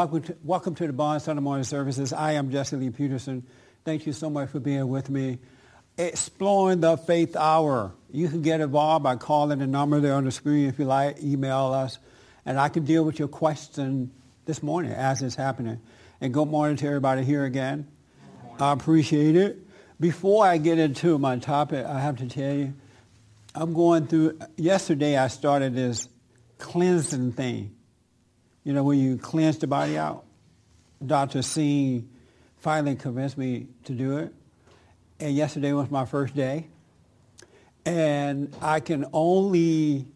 welcome to, welcome to the Bond Sunday morning services. I am Jesse Lee Peterson. Thank you so much for being with me. Exploring the Faith Hour. You can get involved by calling the number there on the screen if you like. Email us, and I can deal with your question this morning as it's happening. And good morning to everybody here again. I appreciate it. Before I get into my topic, I have to tell you, I'm going through. Yesterday, I started this cleansing thing. You know, when you cleanse the body out. Dr. C finally convinced me to do it. And yesterday was my first day. And I can only,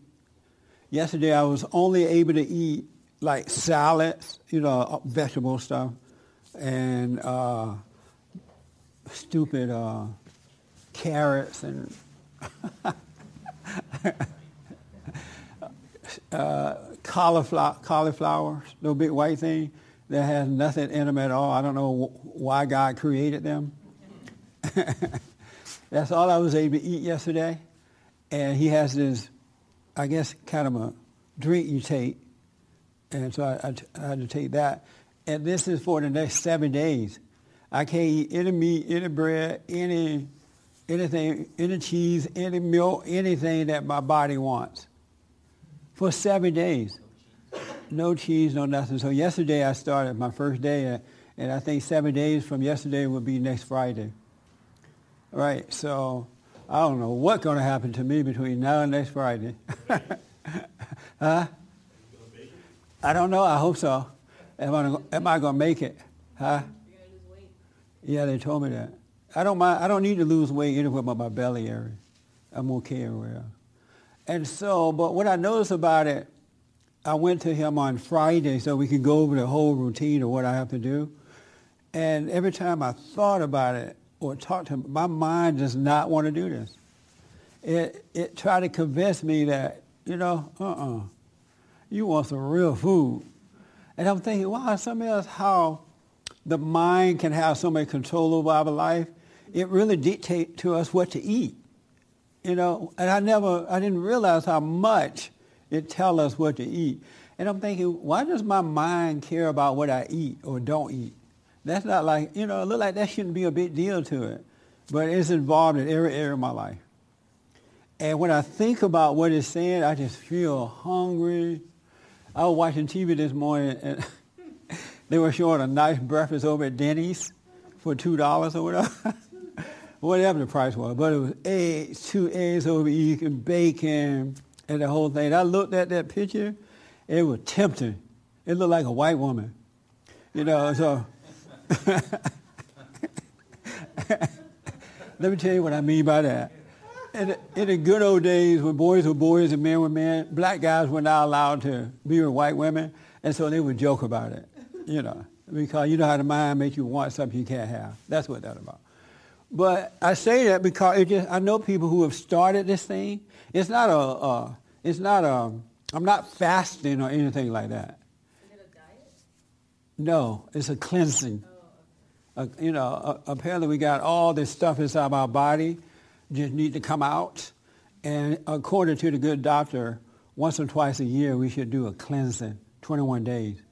yesterday I was only able to eat like salads, you know, vegetable stuff, and uh, stupid uh, carrots and uh, cauliflower, cauliflowers, little big white thing that has nothing in them at all. I don't know why God created them. That's all I was able to eat yesterday. And he has this, I guess, kind of a drink you take. And so I had to take that. And this is for the next seven days. I can't eat any meat, any bread, any anything, any cheese, any milk, anything that my body wants for seven days. No cheese, no nothing. So yesterday I started my first day, uh, and I think seven days from yesterday will be next Friday. Right, so I don't know what's going to happen to me between now and next Friday. huh? I don't know. I hope so. Am I, am I going to make it? Huh? Yeah, they told me that. I don't mind. I don't need to lose weight anywhere but my belly area. I'm okay everywhere. And so, but what I noticed about it, I went to him on Friday so we could go over the whole routine of what I have to do. And every time I thought about it or talked to him, my mind does not want to do this. It, it tried to convince me that, you know, uh-uh, you want some real food. And I'm thinking, wow, something else how the mind can have so much control over our life. It really dictates to us what to eat. You know, and I never, I didn't realize how much it tells us what to eat. And I'm thinking, why does my mind care about what I eat or don't eat? That's not like, you know, it look like that shouldn't be a big deal to it. But it's involved in every area of my life. And when I think about what it's saying, I just feel hungry. I was watching TV this morning and they were showing a nice breakfast over at Denny's for $2 or whatever. whatever the price was. But it was eggs, two eggs over eating, bacon, and the whole thing. I looked at that picture. It was tempting. It looked like a white woman. You know, so let me tell you what I mean by that. In, in the good old days when boys were boys and men were men, black guys were not allowed to be with white women, and so they would joke about it, you know, because you know how the mind makes you want something you can't have. That's what that's about. But I say that because it just, I know people who have started this thing. It's not a, uh, it's not a, I'm not fasting or anything like that. Is it a diet? No, it's a cleansing. Oh, okay. uh, you know, uh, apparently we got all this stuff inside our body, just need to come out. And according to the good doctor, once or twice a year we should do a cleansing, 21 days.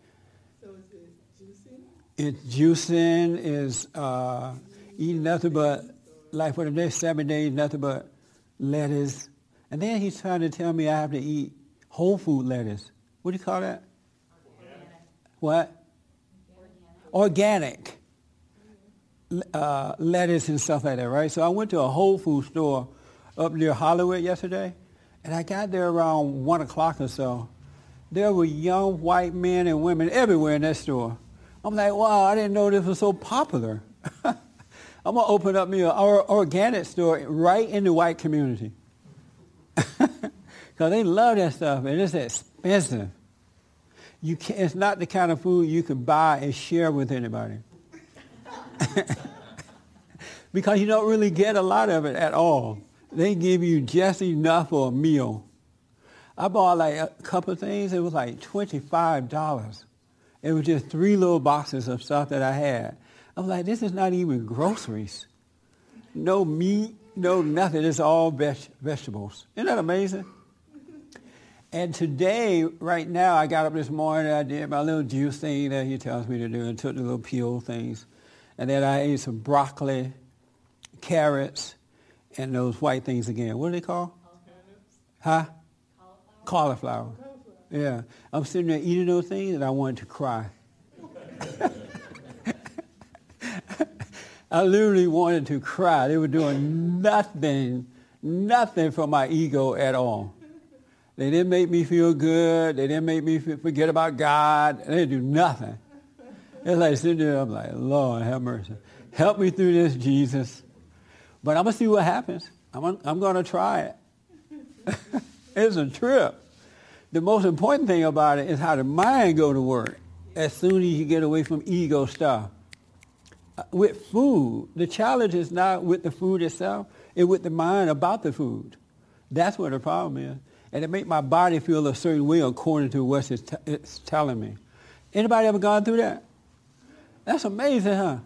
So is it juicing? It's juicing, is uh, eating nothing but, like for the next seven days, nothing but lettuce. And then he's trying to tell me I have to eat whole food lettuce. What do you call that? Organic. What? Organic. Uh, lettuce and stuff like that, right? So I went to a Whole Food store up near Hollywood yesterday, and I got there around 1 o'clock or so. There were young white men and women everywhere in that store. I'm like, wow, I didn't know this was so popular. I'm going to open up me an organic store right in the white community. Because they love that stuff, and it's expensive. You can it's not the kind of food you can buy and share with anybody. because you don't really get a lot of it at all. They give you just enough for a meal. I bought like a couple things. It was like $25. It was just three little boxes of stuff that I had. I'm like, this is not even groceries. No meat, no nothing. It's all veg- vegetables. Isn't that amazing? And today, right now, I got up this morning, I did my little juice thing that he tells me to do and took the little peel things. And then I ate some broccoli, carrots, and those white things again. What are they called? Huh? Cauliflower. Yeah. I'm sitting there eating those things and I wanted to cry. I literally wanted to cry. They were doing nothing, nothing for my ego at all. They didn't make me feel good. They didn't make me forget about God. They didn't do nothing. It's like sitting there, I'm like, Lord, have mercy. Help me through this, Jesus. But I'm going to see what happens. I'm, I'm going to try it. it's a trip. The most important thing about it is how the mind go to work as soon as you get away from ego stuff. With food, the challenge is not with the food itself, it's with the mind about the food. That's where the problem is. And it make my body feel a certain way according to what it's, t- it's telling me. Anybody ever gone through that? That's amazing, huh?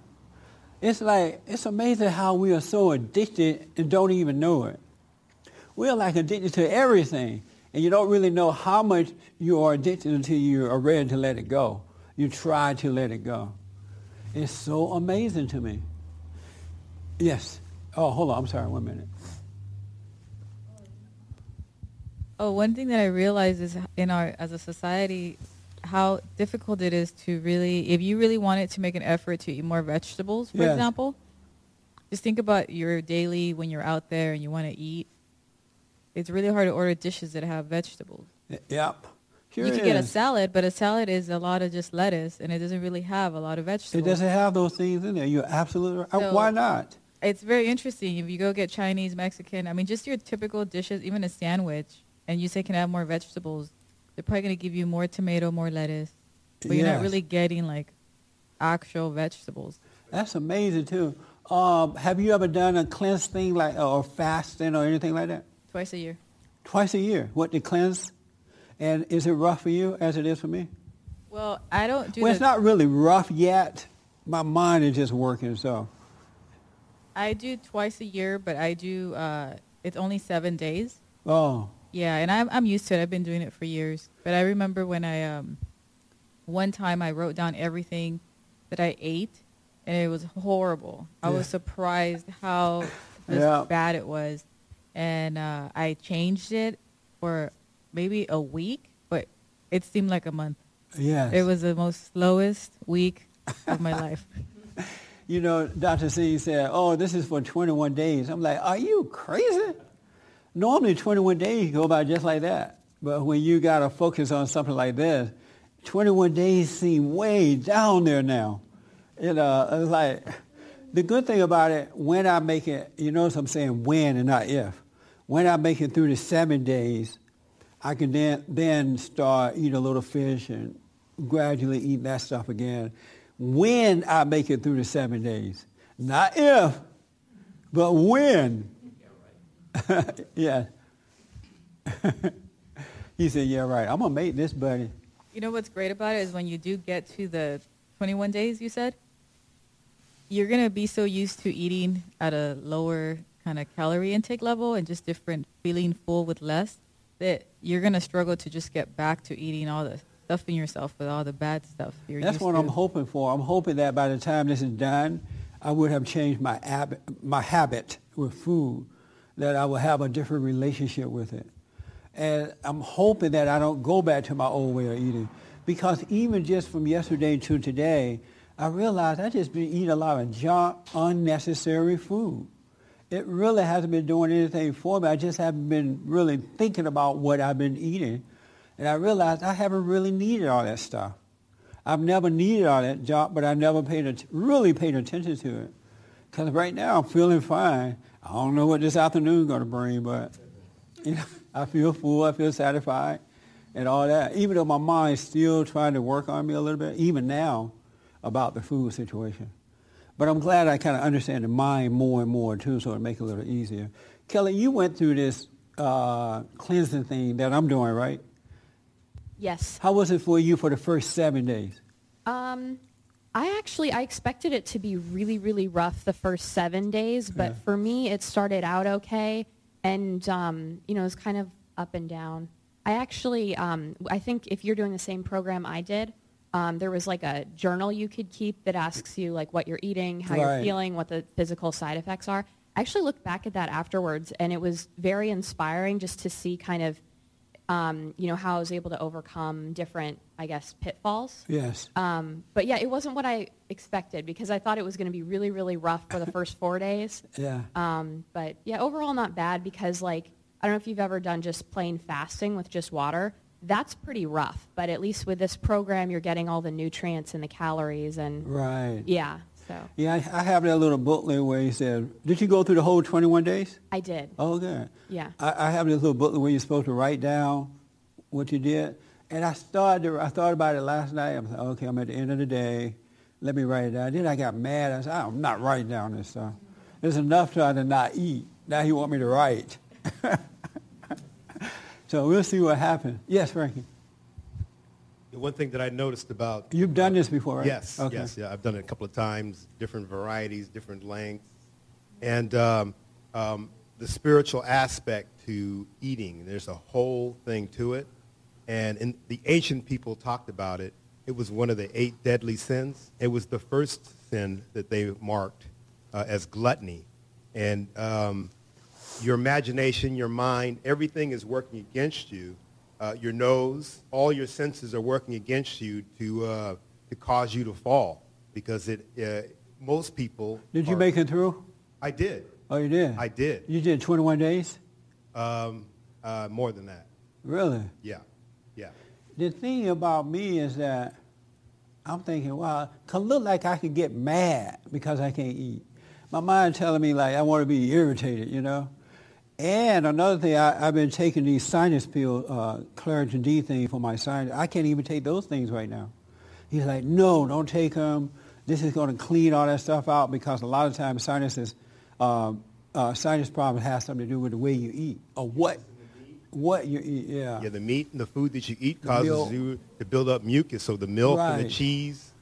It's like, it's amazing how we are so addicted and don't even know it. We're like addicted to everything, and you don't really know how much you are addicted until you are ready to let it go. You try to let it go. It's so amazing to me. Yes. Oh, hold on. I'm sorry. One minute. Oh, one thing that I realize is in our as a society, how difficult it is to really, if you really wanted to make an effort to eat more vegetables, for Yes. example, just think about your daily when you're out there and you want to eat. It's really hard to order dishes that have vegetables. Yep. Sure you can get a salad, but a salad is a lot of just lettuce, and it doesn't really have a lot of vegetables. It doesn't have those things in there. You're absolutely right. Uh, So- Why not? It's very interesting. If you go get Chinese, Mexican, I mean, just your typical dishes, even a sandwich, and you say can I have more vegetables, they're probably going to give you more tomato, more lettuce, but you're not really getting like actual vegetables. That's amazing too. Um, have you ever done a cleanse thing like or fasting or anything like that? Twice a year. Twice a year. What to cleanse? And is it rough for you as it is for me? Well, I don't do well, it's the- not really rough yet. My mind is just working. So I do twice a year, but I do, uh, it's only seven days. oh Yeah, and I'm I'm used to it. I've been doing it for years. But I remember when I um one time I wrote down everything that I ate and it was horrible. I Yeah. was surprised how Yeah. bad it was. And uh I changed it for maybe a week, but it seemed like a month. yes. It was the most slowest week of my life. You know, Dr. C said, "Oh, this is for 21 days." I'm like, "Are you crazy?" Normally, 21 days go by just like that. But when you got to focus on something like this, 21 days seem way down there now. You uh, know, it's like the good thing about it, when I make it, you notice I'm saying when and not if. When I make it through the seven days, I can then then start eating a little fish and gradually eat that stuff again. When I make it through the seven days, not if, but when. yeah. he said, "Yeah, right. I'm gonna make this, buddy." You know what's great about it is when you do get to the 21 days, you said, you're going to be so used to eating at a lower kind of calorie intake level and just different, feeling full with less, that you're going to struggle to just get back to eating all the stuffing yourself with all the bad stuff you're That's what to. I'm hoping for. I'm hoping that by the time this is done, I would have changed my habit, my habit with food, that I will have a different relationship with it. And I'm hoping that I don't go back to my old way of eating. Because even just from yesterday to today, I realized I just been eating a lot of junk, unnecessary food. It really hasn't been doing anything for me. I just haven't been really thinking about what I've been eating. And I realized I haven't really needed all that stuff. I've never needed all that junk, but I never paid really paid attention to it. Because right now I'm feeling fine. I don't know what this afternoon is going to bring, but you know, I feel full. I feel satisfied and all that. Even though my mind's still trying to work on me a little bit, even now, about the food situation. But I'm glad I kind of understand the mind more and more, too, so it makes it a little easier. Kelly, you went through this uh, cleansing thing that I'm doing, right? Yes. How was it for you for the first seven days? Um, I actually I expected it to be really really rough the first seven days, but Yeah. for me it started out okay, and um, you know it's kind of up and down. I actually, um, I think if you're doing the same program I did, um, there was like a journal you could keep that asks you like what you're eating, how you're feeling, what the physical side effects are. I actually looked back at that afterwards, and it was very inspiring just to see kind of, um, you know, how I was able to overcome different, I guess, pitfalls. Yes. Um, but yeah, it wasn't what I expected because I thought it was going to be really, really rough for the first four days. Yeah. Um, but yeah, overall not bad because like I don't know if you've ever done just plain fasting with just water. That's pretty rough. But at least with this program, you're getting all the nutrients and the calories and Right. yeah. So Yeah, I, I have that little booklet where he said, did you go through the whole 21 days? I did. Oh, good. Yeah. I, I have this little booklet where you're supposed to write down what you did. And I started, I thought about it last night. I'm like, okay, I'm at the end of the day. Let me write it down. Then I got mad. I said, I'm not writing down this stuff. There's enough time to not eat. Now he want me to write. so we'll see what happens. Yes, Frankie. The one thing that I noticed about You've done this before, right? yes, Okay. yes, yeah, I've done it a couple of times, different varieties, different lengths, and um, um, the spiritual aspect to eating. There's a whole thing to it, and in, the ancient people talked about it. It was one of the eight deadly sins. It was the first sin that they marked uh, as gluttony, and um, your imagination, your mind, everything is working against you. Uh, your nose, all your senses are working against you to, uh, to cause you to fall because it, uh, most people. Did you make it through? I did. Oh, you did? I did. You did 21 days? Um, uh, more than that. Really? Yeah. Yeah. The thing about me is that I'm thinking, wow, could look like I could get mad because I can't eat. My mind telling me like I want to be irritated, you know. And another thing, I, I've been taking these sinus pills, uh, Claritin D thing for my sinus. I can't even take those things right now. He's like, no, don't take them. This is going to clean all that stuff out because a lot of times sinuses, um, uh, sinus problems has something to do with the way you eat or what, what you eat. Yeah. Yeah, the meat and the food that you eat causes you to build up mucus. So the milk and the cheese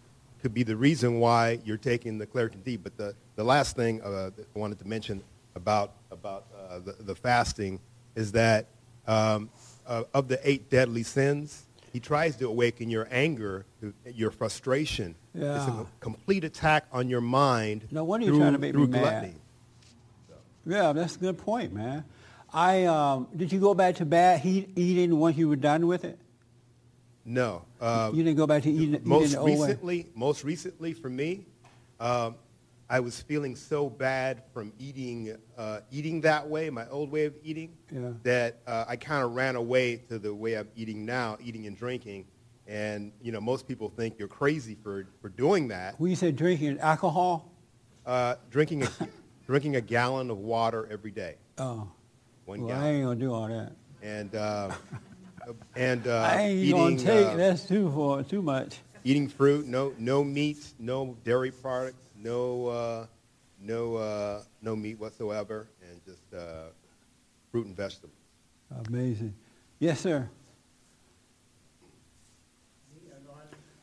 could be the reason why you're taking the Claritin D. But the, the last thing uh, that I wanted to mention about, about uh, the, the fasting is that um, uh, of the eight deadly sins, he tries to awaken your anger, your frustration. Yeah. It's a complete attack on your mind No wonder you're trying to make me through mad. gluttony. Yeah, that's a good point, man. I um, did you go back to bad heat, eating once you were done with it? No. Uh, you didn't go back to eating, eating most way. recently, most recently for me, um, I was feeling so bad from eating uh, eating that way, my old way of eating, Yeah. that uh, I kind of ran away to the way I'm eating now, eating and drinking. And you know, most people think you're crazy for, for doing that. When you said drinking alcohol, Uh, drinking a drinking a gallon of water every day, oh, one well, I gallon, ain't gonna do all that. and uh, and uh, I ain't eating gonna take uh, that's too for too much. eating fruit, no no meats, no dairy products, no uh, no uh, no meat whatsoever, and just uh, fruit and vegetables. Amazing. Yes, sir.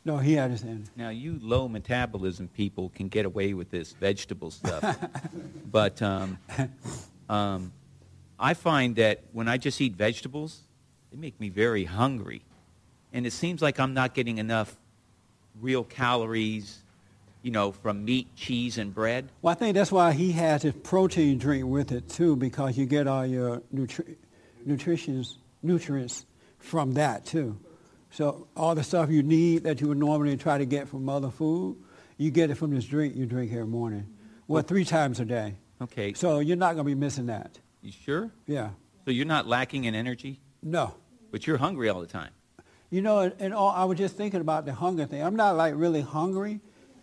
No, he understands. Now, you low metabolism people can get away with this vegetable stuff. but um, um, I find that when I just eat vegetables, they make me very hungry. And it seems like I'm not getting enough real calories, you know, from meat, cheese, and bread. Well, I think that's why he has his protein drink with it too, because you get all your nutri- nutritions, nutrients from that too. So all the stuff you need that you would normally try to get from other food, you get it from this drink you drink every morning. Well, three times a day. Okay. So you're not going to be missing that. You sure? Yeah. So you're not lacking in energy, No. but you're hungry all the time. You know, and, and all, I was just thinking about the hunger thing. I'm not like really hungry.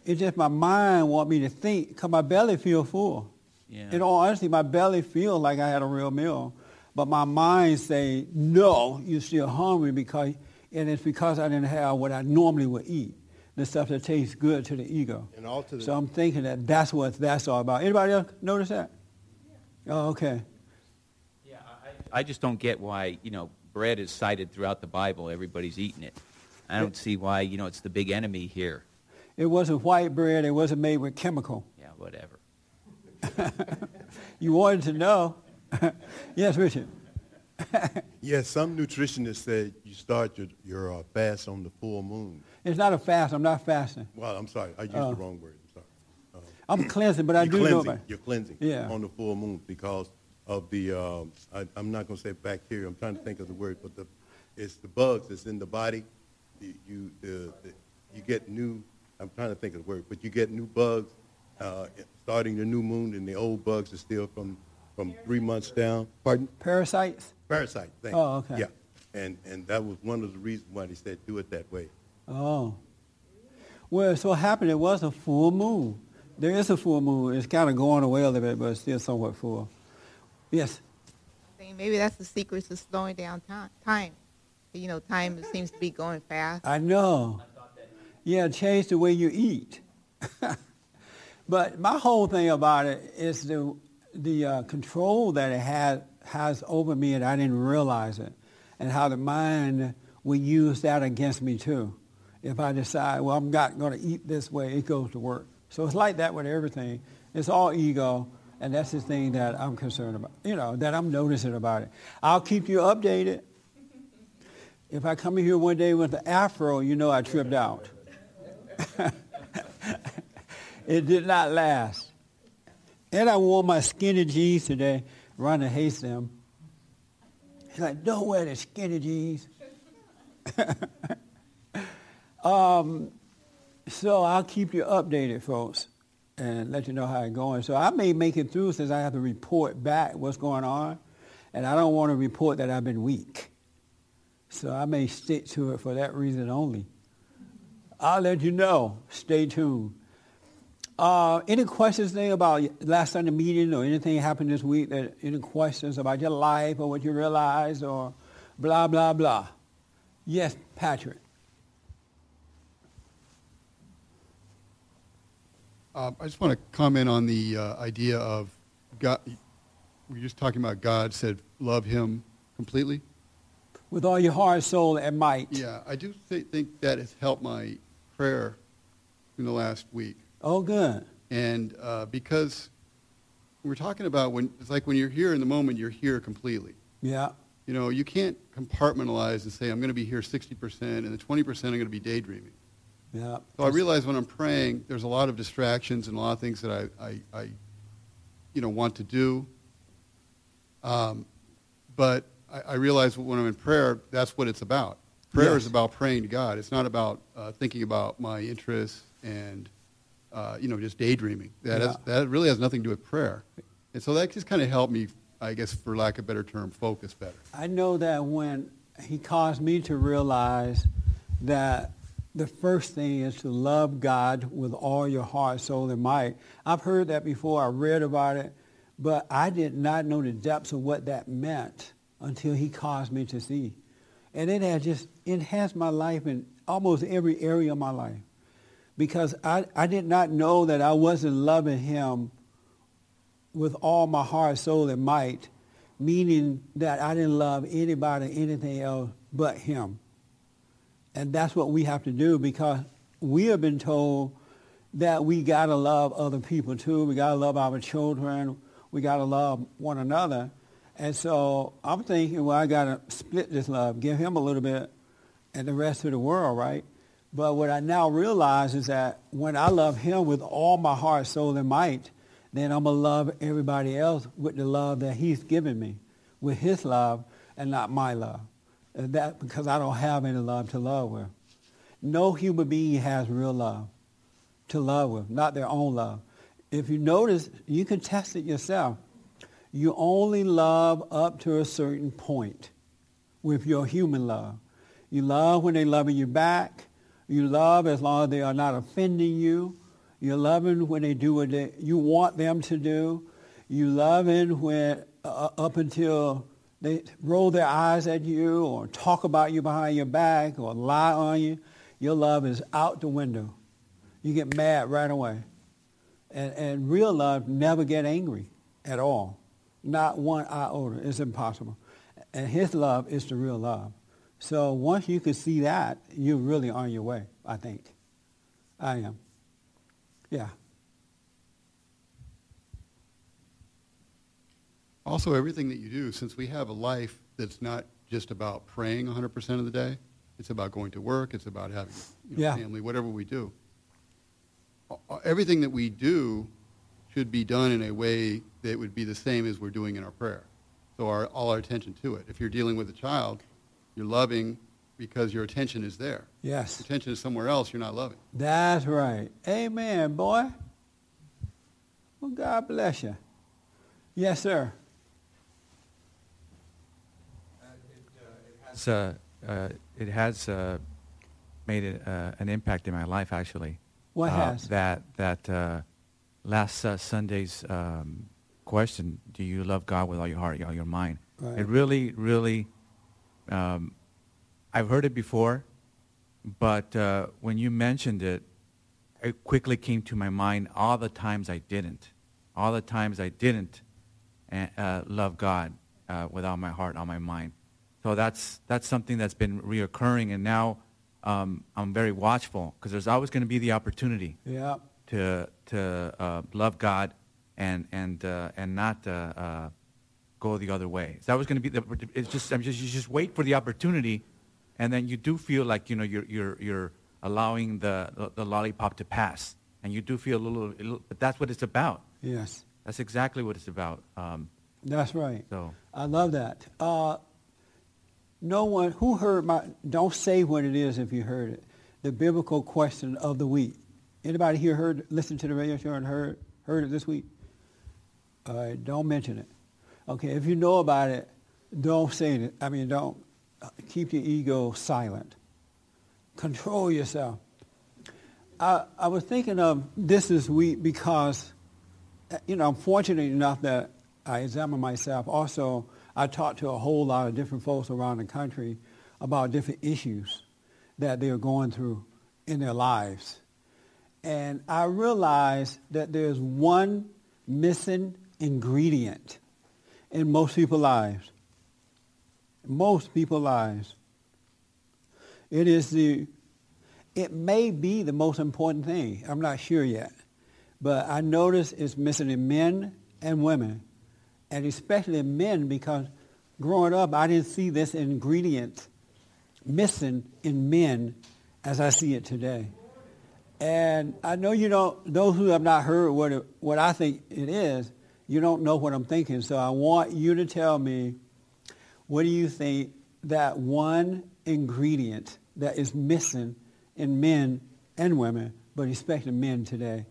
It's just my mind want me to think because my belly feel full. Yeah. In all honesty, my belly feels like I had a real meal, but my mind say, no, you're still hungry because, and it's because I didn't have what I normally would eat, the stuff that tastes good to the ego. And all to the So I'm thinking that that's what that's all about. Anybody else notice that? Oh, okay. Yeah, I, I just don't get why, you know, bread is cited throughout the Bible. Everybody's eating it. I don't see why, you know, it's the big enemy here. It wasn't white bread. It wasn't made with chemical. Yeah, whatever. You wanted to know. yes, Richard. Yes, some nutritionists said you start your, your uh, fast on the full moon. It's not a fast. I'm not fasting. Well, I'm sorry, I used Oh. the wrong word. I'm sorry. Uh, I'm cleansing, but I you're do know cleansing, about You're cleansing Yeah. on the full moon because of the, um, I, I'm not going to say bacteria. I'm trying to think of the word, but the, it's the bugs that's in the body. You, you, the, the, you get new. I'm trying to think of the word, but you get new bugs uh, starting the new moon, and the old bugs are still from from three months down. Pardon? parasites. Parasite. Thank you. Oh, okay. Yeah, and and that was one of the reasons why they said do it that way. Oh. Well, it so happened it was a full moon. There is a full moon. It's kind of going away a little bit, but it's still somewhat full. Yes. think maybe that's the secret to slowing down time. Time, you know, time seems to be going fast. I know. Yeah, change the way you eat. but my whole thing about it is the the uh, control that it had has over me, and I didn't realize it, and how the mind will use that against me too. If I decide, well, I'm not going to eat this way, it goes to work. So it's like that with everything. It's all ego, and that's the thing that I'm concerned about. You know, that I'm noticing about it. I'll keep you updated. If I come in here one day with an afro, you know I tripped out. it did not last. And I wore my skinny jeans today. Rhonda hates them. She's like, don't wear the skinny jeans. um, so I'll keep you updated, folks, and let you know how it's going. So I may make it through since I have to report back what's going on. And I don't want to report that I've been weak. So I may stick to it for that reason only. I'll let you know. Stay tuned. Uh, any questions there about last Sunday meeting or anything happened this week? That any questions about your life or what you realized or blah blah blah? Yes, Patrick. Uh, I just want to comment on the uh, idea of God. We were just talking about God said, love him completely. With all your heart, soul, and might. Yeah, I do th- think that has helped my prayer in the last week. Oh, good. And uh, because we're talking about when, it's like when you're here in the moment, you're here completely. Yeah. You know, you can't compartmentalize and say, I'm going to be here 60% and the 20% I'm going to be daydreaming. Yeah. So I realize when I'm praying, there's a lot of distractions and a lot of things that I, I, I you know, want to do. Um, but I, I realize when I'm in prayer, that's what it's about. Prayer Yes. is about praying to God. It's not about uh, thinking about my interests and, uh, you know, just daydreaming. That, has, that really has nothing to do with prayer. And so that just kind of helped me, I guess, for lack of a better term, focus better. I know that when he caused me to realize that the first thing is to love God with all your heart, soul, and might. I've heard that before. I read about it, but I did not know the depths of what that meant until he caused me to see. And it has just enhanced my life in almost every area of my life. Because I, I did not know that I wasn't loving him with all my heart, soul, and might, meaning that I didn't love anybody, anything else but him. And that's what we have to do because we have been told that we got to love other people too. We got to love our children. We got to love one another. And so I'm thinking, well, I got to split this love, give him a little bit and the rest of the world, right? But what I now realize is that when I love him with all my heart, soul, and might, then I'm going to love everybody else with the love that he's given me, with his love and not my love. And that because I don't have any love to love with. No human being has real love to love with, not their own love. If you notice, you can test it yourself. You only love up to a certain point with your human love. You love when they loving you back. You love as long as they are not offending you. You're loving when they do what they, you want them to do. You loving when uh, up until they roll their eyes at you or talk about you behind your back or lie on you. Your love is out the window. You get mad right away. And, and real love never get angry at all. Not one iota. It's impossible. And his love is the real love. So once you can see that, you're really on your way, I think. I am. Yeah. Also, everything that you do, since we have a life that's not just about praying 100% of the day. It's about going to work. It's about having you know, Yeah. family, whatever we do. Everything that we do should be done in a way that would be the same as we're doing in our prayer. So our, all our attention to it. If you're dealing with a child, you're loving because your attention is there. Yes. your attention is somewhere else, you're not loving. That's right. Amen, boy. Well, God bless you. Yes, sir. It's, uh, uh, it has uh, made it, uh, an impact in my life, actually. What Uh, has? That, that uh, last uh, Sunday's um, question, do you love God with all your heart, all your mind? Right. It really, really, um, I've heard it before, but uh, when you mentioned it, it quickly came to my mind all the times I didn't. All the times I didn't uh, love God uh, with all my heart, all my mind. So that's, that's something that's been reoccurring, and now um, I'm very watchful because there's always going to be the opportunity Yeah. To, to uh, love God and, and, uh, and not uh, uh, go the other way. So that was going to be the, it's just, I'm just, you just wait for the opportunity, and then you do feel like, you know, you're, you're, you're allowing the, the, the lollipop to pass. And you do feel a little, a little, but that's what it's about. Yes. That's exactly what it's about. Um, That's right. so. I love that. Uh, no one who heard my. Don't say what it is if you heard it. The biblical question of the week. Anybody here heard? Listened to the radio show and heard heard it this week? All right. Don't mention it. Okay. If you know about it, don't say it. I mean, don't uh, keep your ego silent. Control yourself. I, I was thinking of this this week because uh, you know, I'm fortunate enough that I examine myself. Also, I talk to a whole lot of different folks around the country about different issues that they're going through in their lives. And I realize that there's one missing ingredient in most people's lives. Most people's lives. It is the, it may be the most important thing. I'm not sure yet. But I notice it's missing in men and women, and especially in men because growing up, I didn't see this ingredient missing in men as I see it today. And I know you don't, those who have not heard what, it, what I think it is, you don't know what I'm thinking. So I want you to tell me, what do you think that one ingredient that is missing in men and women, but especially men today,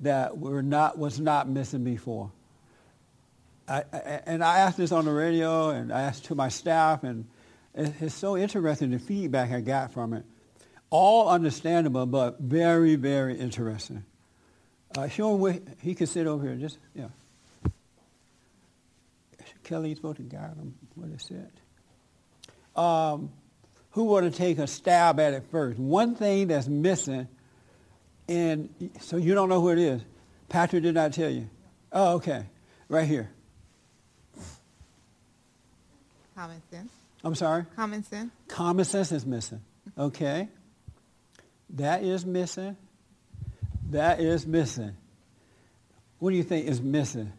that were not was not missing before. I, I, and I asked this on the radio, and I asked to my staff, and it, it's so interesting the feedback I got from it. All understandable, but very, very interesting. Uh, show him where he could sit over here. Just yeah. Kelly's supposed to guide him where to sit. Um, who want to take a stab at it first? One thing that's missing and so you don't know who it is. Patrick did not tell you. Oh, okay. Right here. Common sense. I'm sorry? Common sense. Common sense is missing. Okay. That is missing. That is missing. What do you think is missing?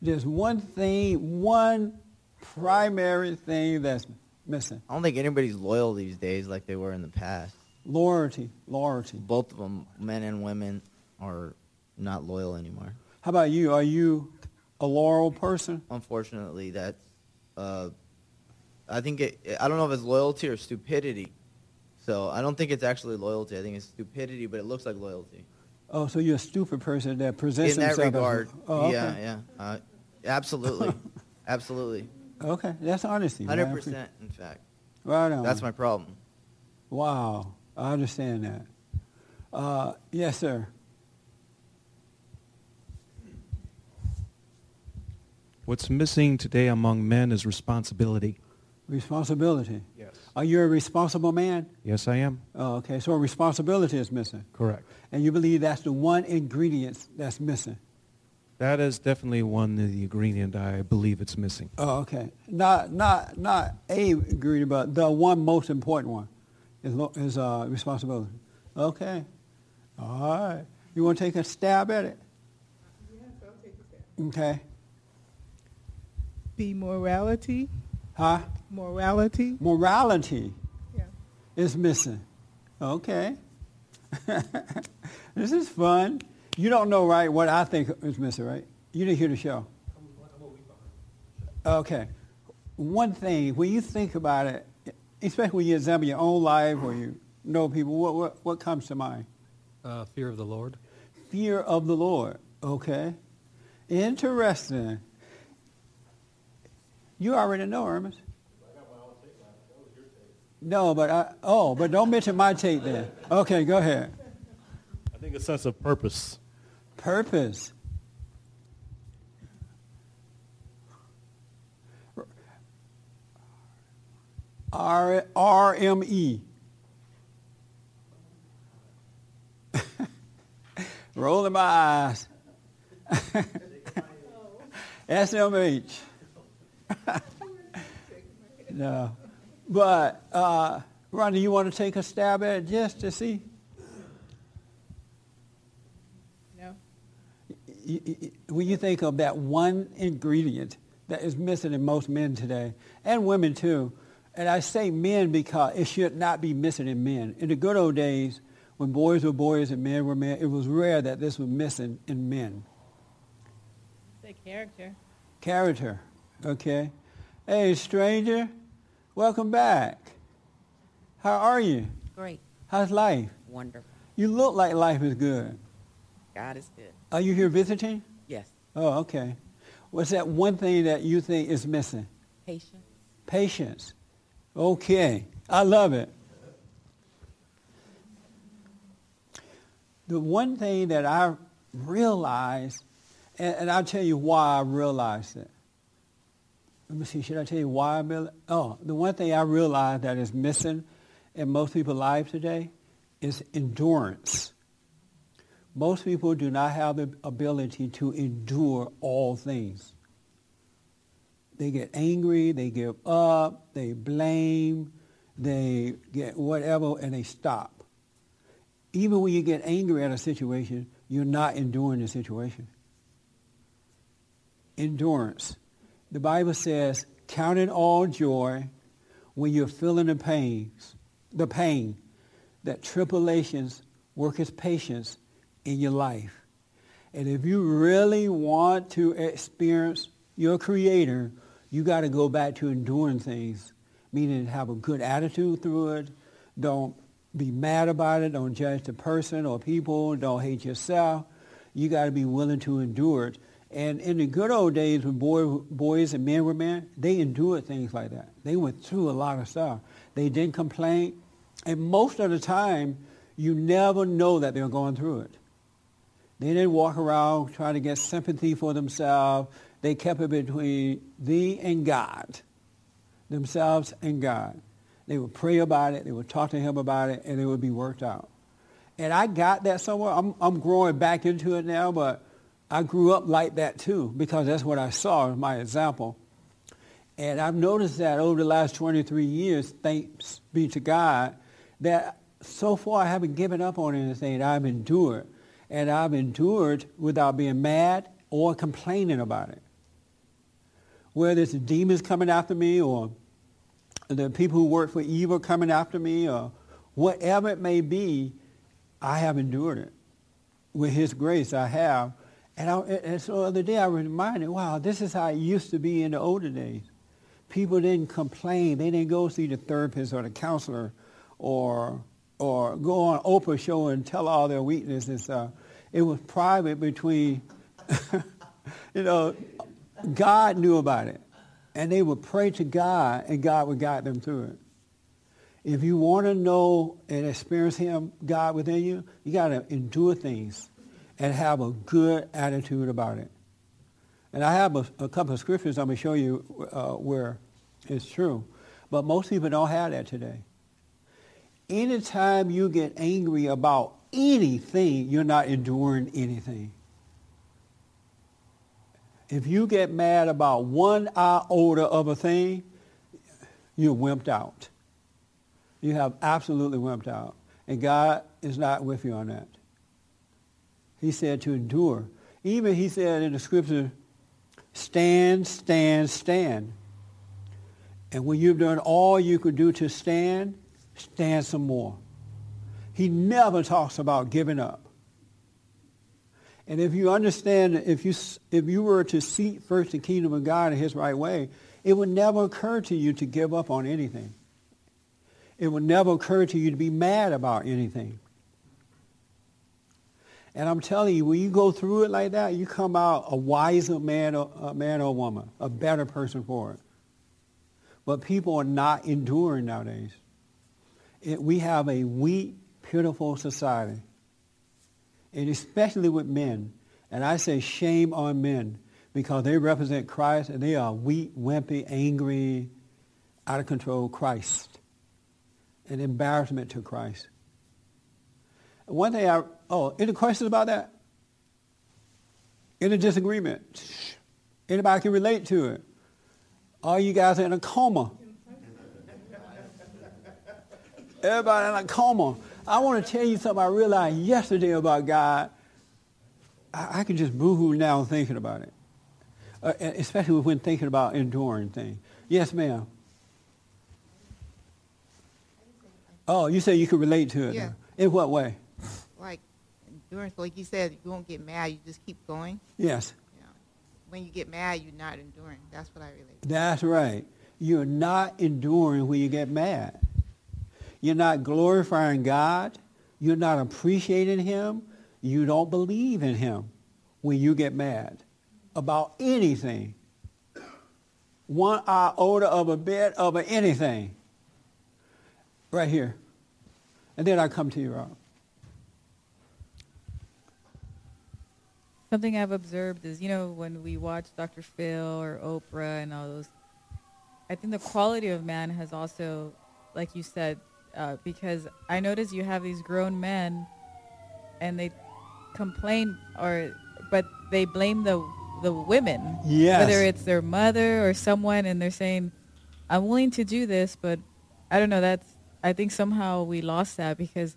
There's one thing, one primary thing that's missing. I don't think anybody's loyal these days like they were in the past. Loyalty. Loyalty. Both of them, men and women, are not loyal anymore. How about you? Are you a loyal person? Unfortunately, that's. Uh, I think it. I don't know if it's loyalty or stupidity. So I don't think it's actually loyalty. I think it's stupidity, but it looks like loyalty. Oh, so you're a stupid person that presents in that himself as- regard, oh, okay. yeah, yeah, uh, absolutely, absolutely, Okay, that's honesty. Hundred percent, In fact, Right on. that's my problem. Wow, I understand that. Uh, yes, sir. What's missing today among men is responsibility. Responsibility. Yes. Are you a responsible man? Yes, I am. Oh, okay. So responsibility is missing, Correct. and you believe that's the one ingredient that's missing. That is definitely one of the ingredient I believe it's missing. Oh, okay. Not not not a ingredient, but the one most important one is lo- is uh, responsibility. Okay. All right. You want to take a stab at it? Yes, I'll take a step. Okay. Be morality Huh? Morality. Morality Yeah. is missing. Okay. this is fun. You don't know, right, what I think is missing, right? You didn't hear the show. Okay. One thing, when you think about it, especially when you examine your own life or you know people, what, what, what comes to mind? Uh, fear of the Lord. Fear of the Lord. Okay. Interesting. You already know, Hermes. No, but I, oh, but don't mention my tape then. Okay, go ahead. I think a sense of purpose. Purpose. R R M E. Rolling my eyes. S M H. no. But, uh, Ronnie, you want to take a stab at it just to see? No. when you think of that one ingredient that is missing in most men today, and women too, and I say men because it should not be missing in men. In the good old days, when boys were boys and men were men, it was rare that this was missing in men. Say character. Character, okay? Hey, stranger, welcome back. How are you? Great. How's life? Wonderful. You look like life is good. God is good. Are you here visiting? Yes. Oh, okay. What's that one thing that you think is missing? Patience. Patience. Okay. I love it. The one thing that I realized, and, and I'll tell you why I realized it. Let me see, should I tell you why I? Oh, the one thing I realized that is missing in most people's lives today is endurance. Most people do not have the ability to endure all things. They get angry, they give up, they blame, they get whatever, and they stop. Even when you get angry at a situation, you're not enduring the situation. Endurance. The Bible says, count it all joy when you're feeling the pains, the pain, that tribulations work as patience in your life. And if you really want to experience your Creator, you got to go back to enduring things, meaning have a good attitude through it. Don't be mad about it. Don't judge the person or people. Don't hate yourself. You got to be willing to endure it. And in the good old days when boy, boys and men were men, they endured things like that. They went through a lot of stuff. They didn't complain. And most of the time, you never know that they're going through it. They didn't walk around trying to get sympathy for themselves. They kept it between thee and God, themselves and God. They would pray about it. They would talk to him about it, and it would be worked out. And I got that somewhere. I'm, I'm growing back into it now, but I grew up like that too because that's what I saw as my example. And I've noticed that over the last 23 years, thanks be to God, that so far I haven't given up on anything. I've endured. And I've endured without being mad or complaining about it. Whether it's demons coming after me or the people who work for evil coming after me or whatever it may be, I have endured it. With his grace, I have. And, I, and so the other day I reminded, wow, this is how it used to be in the older days. People didn't complain. They didn't go see the therapist or the counselor or, or go on Oprah show and tell all their weaknesses. Uh, it was private between, you know, God knew about it. And they would pray to God, and God would guide them through it. If you want to know and experience him, God within you, you got to endure things and have a good attitude about it. And I have a, a couple of scriptures I'm going to show you uh, where it's true. But most people don't have that today. Anytime you get angry about anything, you're not enduring anything. If you get mad about one iota of a thing, you're wimped out. You have absolutely wimped out. And God is not with you on that. He said to endure. Even he said in the scripture, stand, stand, stand. And when you've done all you could do to stand, stand some more. He never talks about giving up. And if you understand, if you, if you were to seek first the kingdom of God in his right way, it would never occur to you to give up on anything. It would never occur to you to be mad about anything. And I'm telling you, when you go through it like that, you come out a wiser man or, a man or woman, a better person for it. But people are not enduring nowadays. It, we have a weak, pitiful society. And especially with men. And I say shame on men because they represent Christ and they are weak, wimpy, angry, out of control Christ. An embarrassment to Christ. One thing I, oh, any questions about that? Any disagreement? Anybody can relate to it? All you guys are in a coma. Everybody in a coma. I want to tell you something I realized yesterday about God. I, I can just boo-hoo now thinking about it, uh, especially when thinking about enduring things. Yes, ma'am. Oh, you say you could relate to it. Yeah. In what way? Like endurance, like you said, you won't get mad. You just keep going. Yes. When you get mad, you're not enduring. That's what I relate. That's right. You're not enduring when you get mad. You're not glorifying God. You're not appreciating him. You don't believe in him when you get mad about anything. One iota of a bit of a anything. Right here. And then I come to you, Rob. Something I've observed is, you know, when we watch Dr. Phil or Oprah and all those, I think the quality of man has also, like you said, uh, because I notice you have these grown men, and they complain or, but they blame the the women, Yes. whether it's their mother or someone, and they're saying, "I'm willing to do this," but I don't know. That's I think somehow we lost that because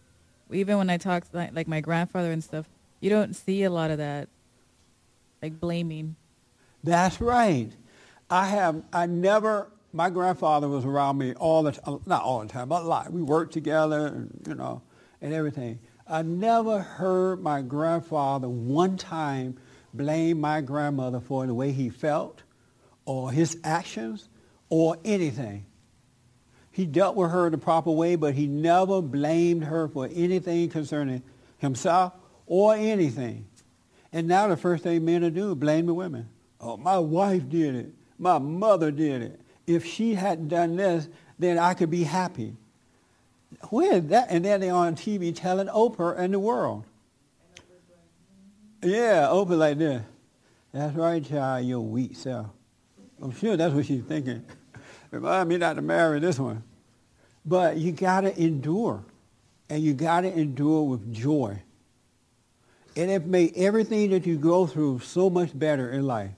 even when I talk to like, like my grandfather and stuff, you don't see a lot of that, like blaming. That's right. I have, I never, my grandfather was around me all the time, uh, not all the time, but a lot. We worked together, and, you know, and everything. I never heard my grandfather one time blame my grandmother for the way he felt or his actions or anything. He dealt with her the proper way, but he never blamed her for anything concerning himself or anything. And now the first thing men will do is blame the women. Oh, my wife did it. My mother did it. If she hadn't done this, then I could be happy. Where is that? And then they're on TV telling Oprah and the world. Yeah, Oprah like this. That's right, child, your weak self. I'm sure that's what she's thinking. Remind me not to marry this one. But you got to endure. And you got to endure with joy. And it made everything that you go through so much better in life.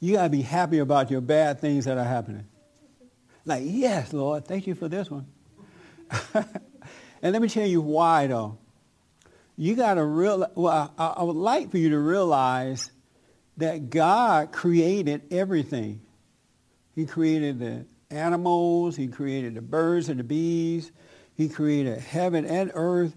You got to be happy about your bad things that are happening. Like, yes, Lord, thank you for this one. and let me tell you why, though. You got to realize, well, I, I would like for you to realize that God created everything. He created the animals. He created the birds and the bees. He created heaven and earth.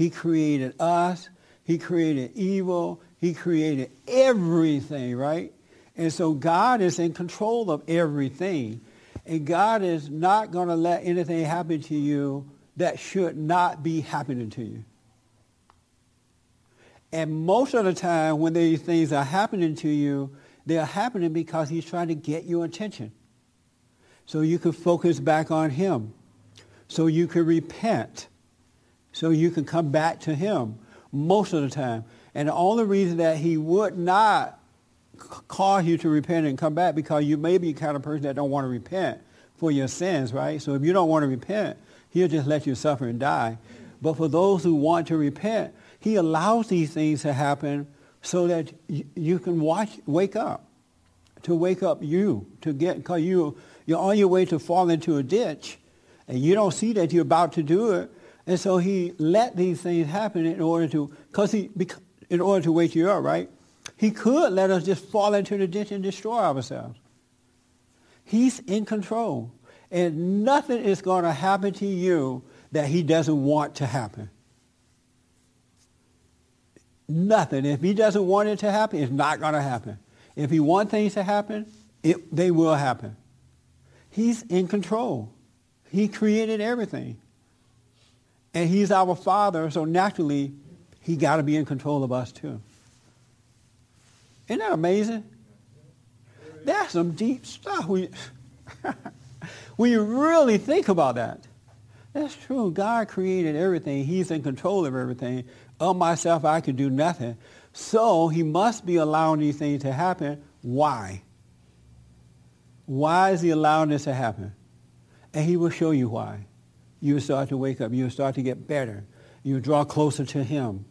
He created us. He created evil. He created everything, right? And so God is in control of everything. And God is not going to let anything happen to you that should not be happening to you. And most of the time when these things are happening to you, they are happening because he's trying to get your attention. So you can focus back on him. So you can repent. So you can come back to him most of the time. And the only reason that he would not cause you to repent and come back because you may be the kind of person that don't want to repent for your sins, right? So if you don't want to repent, he'll just let you suffer and die. But for those who want to repent, he allows these things to happen so that you can watch, wake up, to wake up you, to get, because you, you're on your way to fall into a ditch, and you don't see that you're about to do it, and so he let these things happen in order to, because he, in order to wake you up, right? He could let us just fall into the ditch and destroy ourselves. He's in control. And nothing is going to happen to you that he doesn't want to happen. Nothing. If he doesn't want it to happen, it's not going to happen. If he wants things to happen, it, they will happen. He's in control. He created everything. And he's our father, so naturally, he got to be in control of us too. Isn't that amazing? That's some deep stuff. You, when you really think about that. That's true. God created everything. He's in control of everything. Of myself, I can do nothing. So he must be allowing these things to happen. Why? Why is he allowing this to happen? And he will show you why. You start to wake up. You start to get better. You draw closer to him.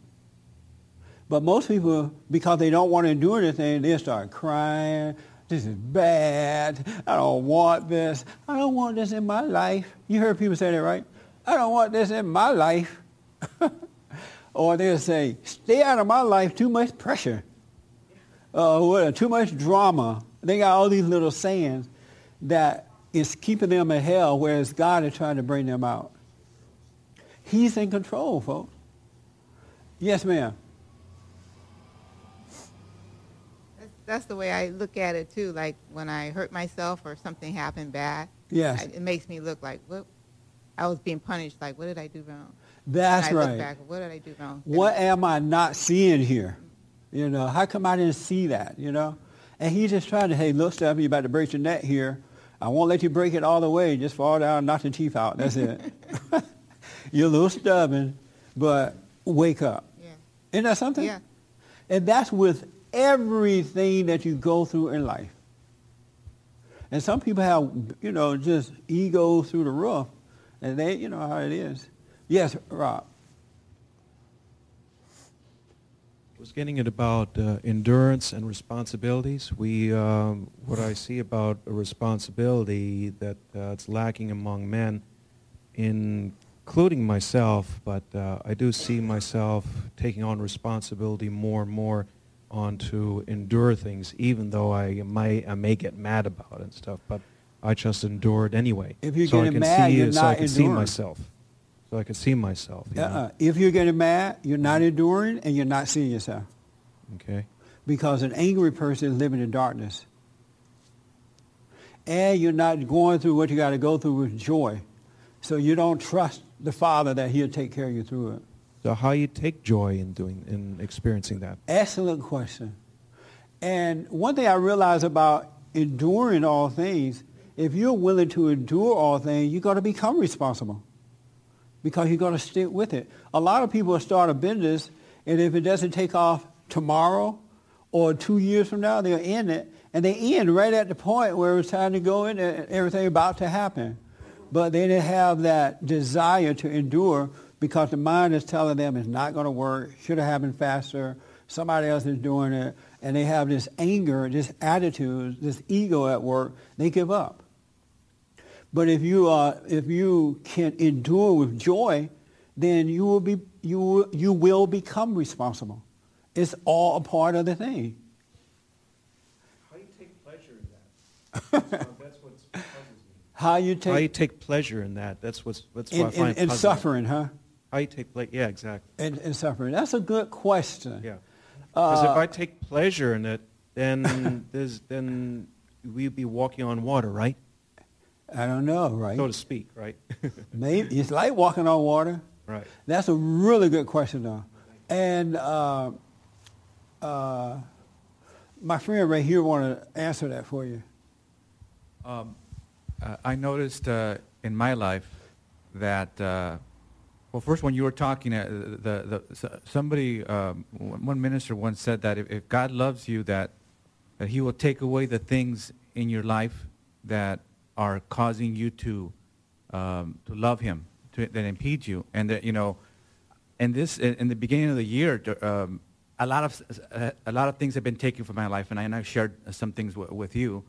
But most people, because they don't want to do anything, they start crying. This is bad. I don't want this. I don't want this in my life. You heard people say that, right? I don't want this in my life. or they'll say, stay out of my life, too much pressure. Uh, too much drama. They got all these little sayings that is keeping them in hell, whereas God is trying to bring them out. He's in control, folks. Yes, ma'am. That's, that's the way I look at it too. Like when I hurt myself or something happened bad, Yes. I, it makes me look like what I was being punished. Like what did I do wrong? That's I right. Back, what did I do wrong? What am I not seeing here? You know, how come I didn't see that? You know, and he's just trying to, hey, look, Stephanie, you about to break your neck here. I won't let you break it all the way. Just fall down, knock your teeth out. That's it. You're a little stubborn, but wake up. Yeah. Isn't that something? Yeah. And that's with everything that you go through in life. And some people have, you know, just ego through the roof, and they, you know how it is. Yes, Rob. I was getting it about uh, endurance and responsibilities. We, um, what I see about a responsibility that uh, it's lacking among men, including myself, but uh, I do see myself taking on responsibility more and more on to endure things, even though I may, I may get mad about it and stuff, but I just endure it anyway. If you're so I can mad, see, you're so not I can see enduring. myself. So I can see myself. you? Uh-uh. If you're getting mad, you're not enduring and you're not seeing yourself. Okay. Because an angry person is living in darkness. And you're not going through what you got to go through with joy. So you don't trust the Father that he'll take care of you through it. So how you take joy in doing, in experiencing that? Excellent question. And one thing I realize about enduring all things, if you're willing to endure all things, you're going to become responsible because you're going to stick with it. A lot of people start a business, and if it doesn't take off tomorrow or two years from now, they'll end it. And they end right at the point where it's time to go in and everything about to happen. But they didn't have that desire to endure because the mind is telling them it's not going to work, should have happened faster, somebody else is doing it, and they have this anger, this attitude, this ego at work, they give up. But if you uh, if you can endure with joy, then you will be you will- you will become responsible. It's all a part of the thing. How do you take pleasure in that? that's what puzzles me. How you take How you take pleasure in that? That's what's that's in, what I find in, in suffering, huh? How you take pleasure? Yeah, exactly. In, in suffering. That's a good question. Yeah. Because if Uh, I take pleasure in it, then there's then we'd be walking on water, right? I don't know, right? So to speak, right? Maybe it's like walking on water. right. That's a really good question, though. And uh, uh, my friend right here want to answer that for you. Um, uh, I noticed uh, in my life that, uh, well, first when you were talking, uh, the, the, somebody, um, one one minister once said that if, if God loves you, that, that he will take away the things in your life that are causing you to, um, to love him, to, that impede you. And that, you know, in this, in, the beginning of the year, um, a lot of, s- a lot of things have been taken from my life, and I, and I shared some things w- with you.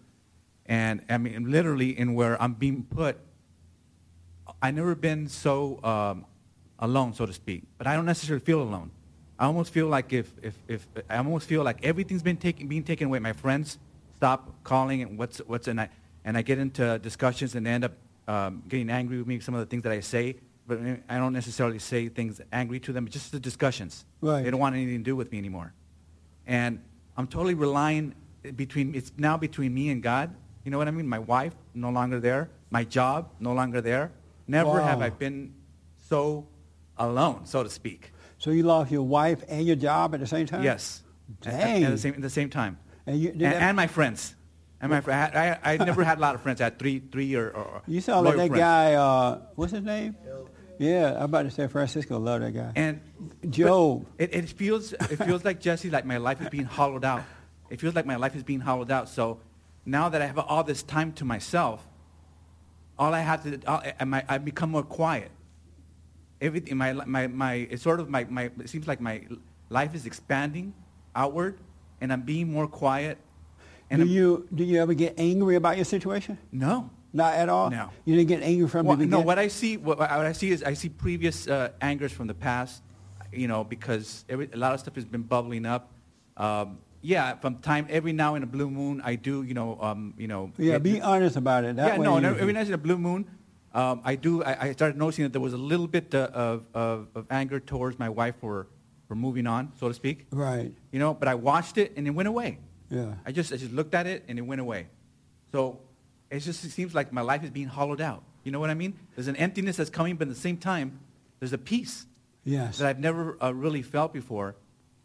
And I mean, literally, in where I'm being put, I never been so um, alone, so to speak. But I don't necessarily feel alone. I almost feel like if, if, if I almost feel like everything's been taken, being taken away. My friends stop calling and what's what's and I and I get into discussions and they end up um, getting angry with me some of the things that I say, but I don't necessarily say things angry to them. Just the discussions. Right. They don't want anything to do with me anymore, and I'm totally relying between. It's now between me and God. You know what I mean? My wife no longer there. My job no longer there. Never have I been so alone, so to speak. So you lost your wife and your job at the same time? Yes. At- at- Dang. At, the same, at the same time. And you- and, that- and my friends. And my fr- I, I, I never had a lot of friends. I had three, three or, or You sound like that friends. guy, uh, what's his name? Yeah, I'm about to say Francisco. Love that guy. And Job. It, it feels it feels like Jesse, like my life is being hollowed out. It feels like my life is being hollowed out. So now that I have all this time to myself, all I have to all, I, I, I become more quiet. Everything my my my it's sort of my, my it seems like my life is expanding outward, and I'm being more quiet. And do I'm- you do you ever get angry about your situation? No. Not at all. No. You didn't get angry from Well, the no, what I see, what, what I see is I see previous uh, angers from the past, you know, because every, a lot of stuff has been bubbling up. Um, yeah, from time every now in a blue moon, I do, you know, um, you know. yeah, it- be honest about it. That yeah, no, and every now in a blue moon, um, I do. I, I started noticing that there was a little bit uh, of, of, of anger towards my wife for, for moving on, so to speak. Right. You know, but I watched it and it went away. Yeah. I just I just looked at it and it went away. So it just it seems like my life is being hollowed out. You know what I mean? There's an emptiness that's coming, but at the same time, there's a peace Yes. that I've never uh, really felt before.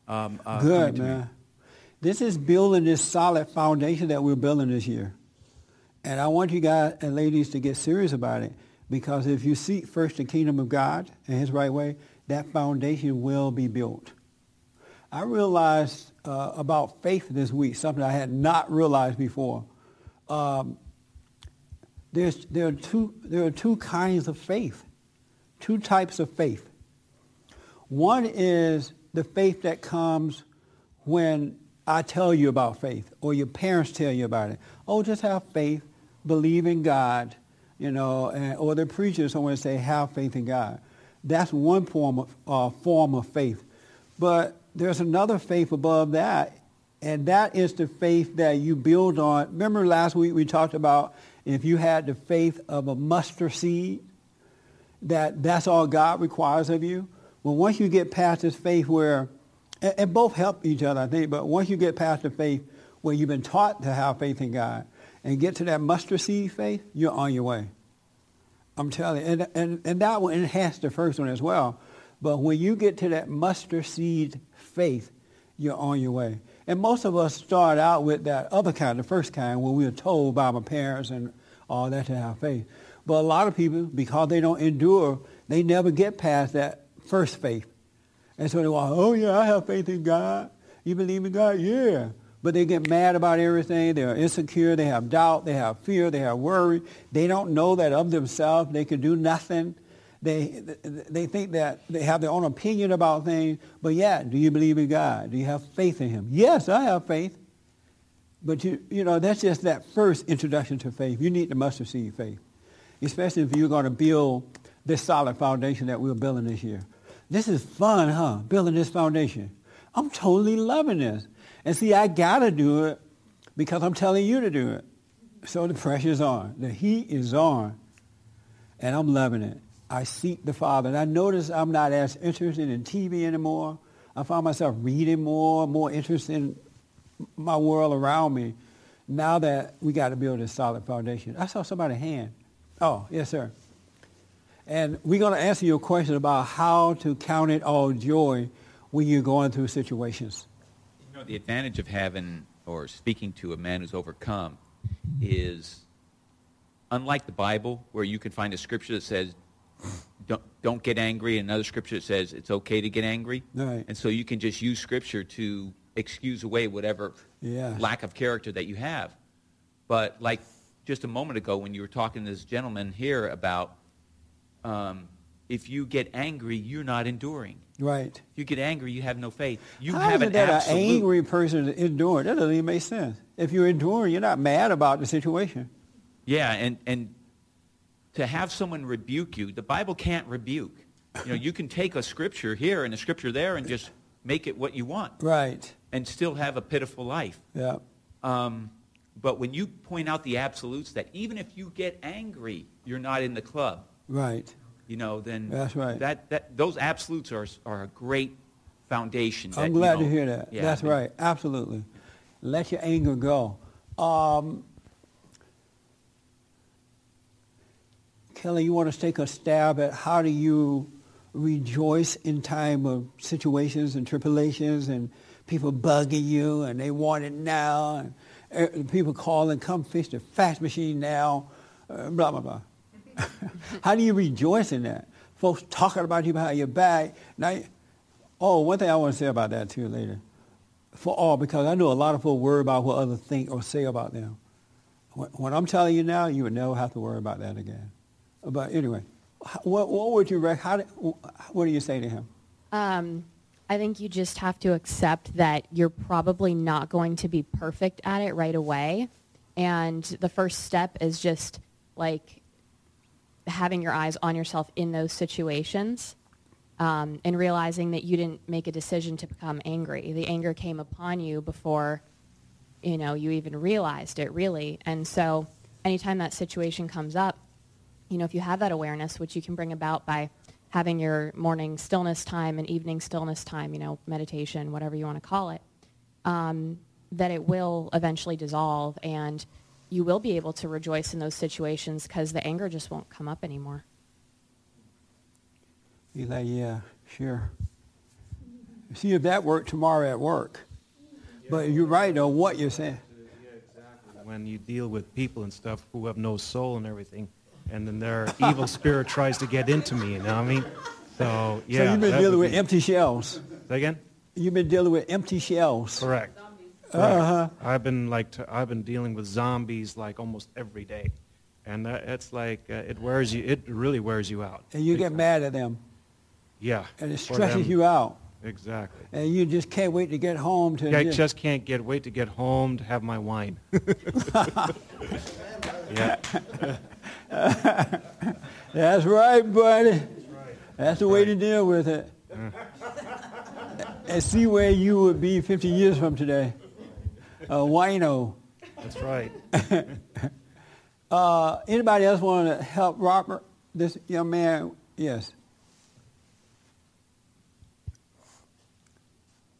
Um, uh, Good, to me. man. This is building this solid foundation that we're building this year. And I want you guys and ladies to get serious about it because if you seek first the kingdom of God and his right way, that foundation will be built. I realized uh, about faith this week, something I had not realized before. Um, there's, there, are two, there are two kinds of faith, two types of faith. One is the faith that comes when I tell you about faith or your parents tell you about it. Oh, just have faith, believe in God, you know, and, or the preacher somewhere say have faith in God. That's one form of, uh, form of faith. But there's another faith above that, and that is the faith that you build on. Remember last week we talked about if you had the faith of a mustard seed, that that's all God requires of you. Well, once you get past this faith where, and, and both help each other, I think, but once you get past the faith where you've been taught to have faith in God and get to that mustard seed faith, you're on your way. I'm telling you. And, and, and that will enhance the first one as well. But when you get to that mustard seed faith, you're on your way. And most of us start out with that other kind, the first kind, where we are told by our parents and all that to have faith. But a lot of people, because they don't endure, they never get past that first faith. And so they go, oh yeah, I have faith in God. You believe in God? Yeah. But they get mad about everything. They're insecure. They have doubt. They have fear. They have worry. They don't know that of themselves they can do nothing. They, they think that they have their own opinion about things. But yeah, do you believe in God? Do you have faith in him? Yes, I have faith. But you, you know, that's just that first introduction to faith. You need the mustard seed faith, especially if you're going to build this solid foundation that we're building this year. This is fun, huh? Building this foundation. I'm totally loving this. And see, I got to do it because I'm telling you to do it. So the pressure's on. The heat is on. And I'm loving it. I seek the Father. And I notice I'm not as interested in TV anymore. I find myself reading more, more interested in my world around me now that we got to build a solid foundation. I saw somebody's hand. Oh, yes, sir. And we're going to answer your question about how to count it all joy when you're going through situations. You know, the advantage of having or speaking to a man who's overcome is unlike the Bible, where you can find a scripture that says, don't, don't get angry, another scripture says it's okay to get angry. Right. And so you can just use scripture to excuse away whatever Yeah. lack of character that you have. But like just a moment ago when you were talking to this gentleman here about um, if you get angry, you're not enduring. Right. If you get angry, you have no faith. You How have is an it that absolute. an angry person is enduring? That doesn't even make sense. If you're enduring, you're not mad about the situation. Yeah, and, and to have someone rebuke you, the Bible can't rebuke. You know, you can take a scripture here and a scripture there and just make it what you want Right. and still have a pitiful life. Yeah. Um, But when you point out the absolutes, that even if you get angry, you're not in the club. Right. You know, then That's right. That, that those absolutes are are a great foundation. that, I'm you glad know- to hear that. Yeah, That's I mean, right. Absolutely. Let your anger go. Um, Kelly, you want to take a stab at how do you rejoice in time of situations and tribulations and people bugging you and they want it now and uh, people calling, come fix the fax machine now, uh, blah, blah, blah. how do you rejoice in that? Folks talking about you behind your back. Now, oh, one thing I want to say about that too later. For all, because I know a lot of people worry about what others think or say about them. What, what I'm telling you now, you would never have to worry about that again. But anyway, what, what would you rec- how do, what do you say to him? Um, I think you just have to accept that you're probably not going to be perfect at it right away. And the first step is just like having your eyes on yourself in those situations um, and realizing that you didn't make a decision to become angry. The anger came upon you before you know you even realized it really. And so anytime that situation comes up, you know, if you have that awareness, which you can bring about by having your morning stillness time and evening stillness time, you know, meditation, whatever you want to call it, um, that it will eventually dissolve and you will be able to rejoice in those situations because the anger just won't come up anymore. He's like, yeah, sure. See if that worked tomorrow at work. But you're right on what you're saying. when you deal with people and stuff who have no soul and everything, and then their evil spirit tries to get into me. You know what I mean? So yeah. so you've been dealing with be- empty shells. Say again? You've been dealing with empty shells. Correct. Uh-huh. I've been like t- I've been dealing with zombies like almost every day, and that, it's like uh, it wears you. It really wears you out. And you get mad at them. Yeah. And it stresses you out. Exactly. And you just can't wait to get home to I just- just can't get wait to get home to have my wine. yeah. That's right, buddy. That's the way to deal with it. And see where you would be 50 years from today. A wino. That's right. Uh, anybody else want to help Robert, this young man? Yes.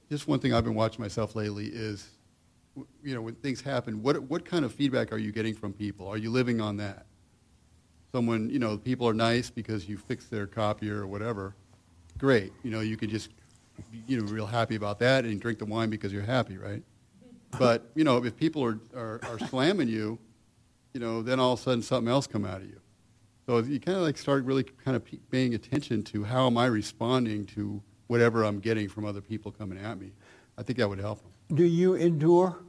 Just one thing I've been watching myself lately is, you know, when things happen, what, what kind of feedback are you getting from people? Are you living on that? Someone, you know, people are nice because you fixed their copier or whatever. Great. You know, you can just, be, you know, real happy about that and drink the wine because you're happy, right? But, you know, if people are, are, are slamming you, you know, then all of a sudden something else come out of you. So you kind of like start really kind of paying attention to how am I responding to whatever I'm getting from other people coming at me. I think that would help them. Do you endure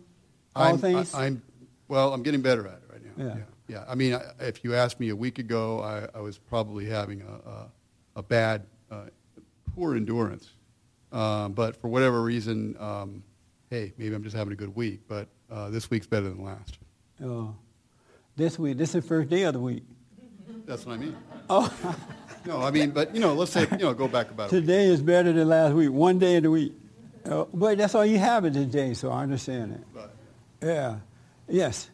all I'm, things? I, am well. I'm getting better at it right now. Yeah. yeah. Yeah. I mean, I, if you asked me a week ago, I, I was probably having a, a, a bad, uh, poor endurance. Um, but for whatever reason, um, hey, maybe I'm just having a good week. But uh, this week's better than last. Oh. This week, this is the first day of the week. That's what I mean. Oh, No, I mean, but you know, let's say you know, go back about a week. today is better than last week. One day of the week. Uh, but that's all you have in today, so I understand it. But Yeah. Yes.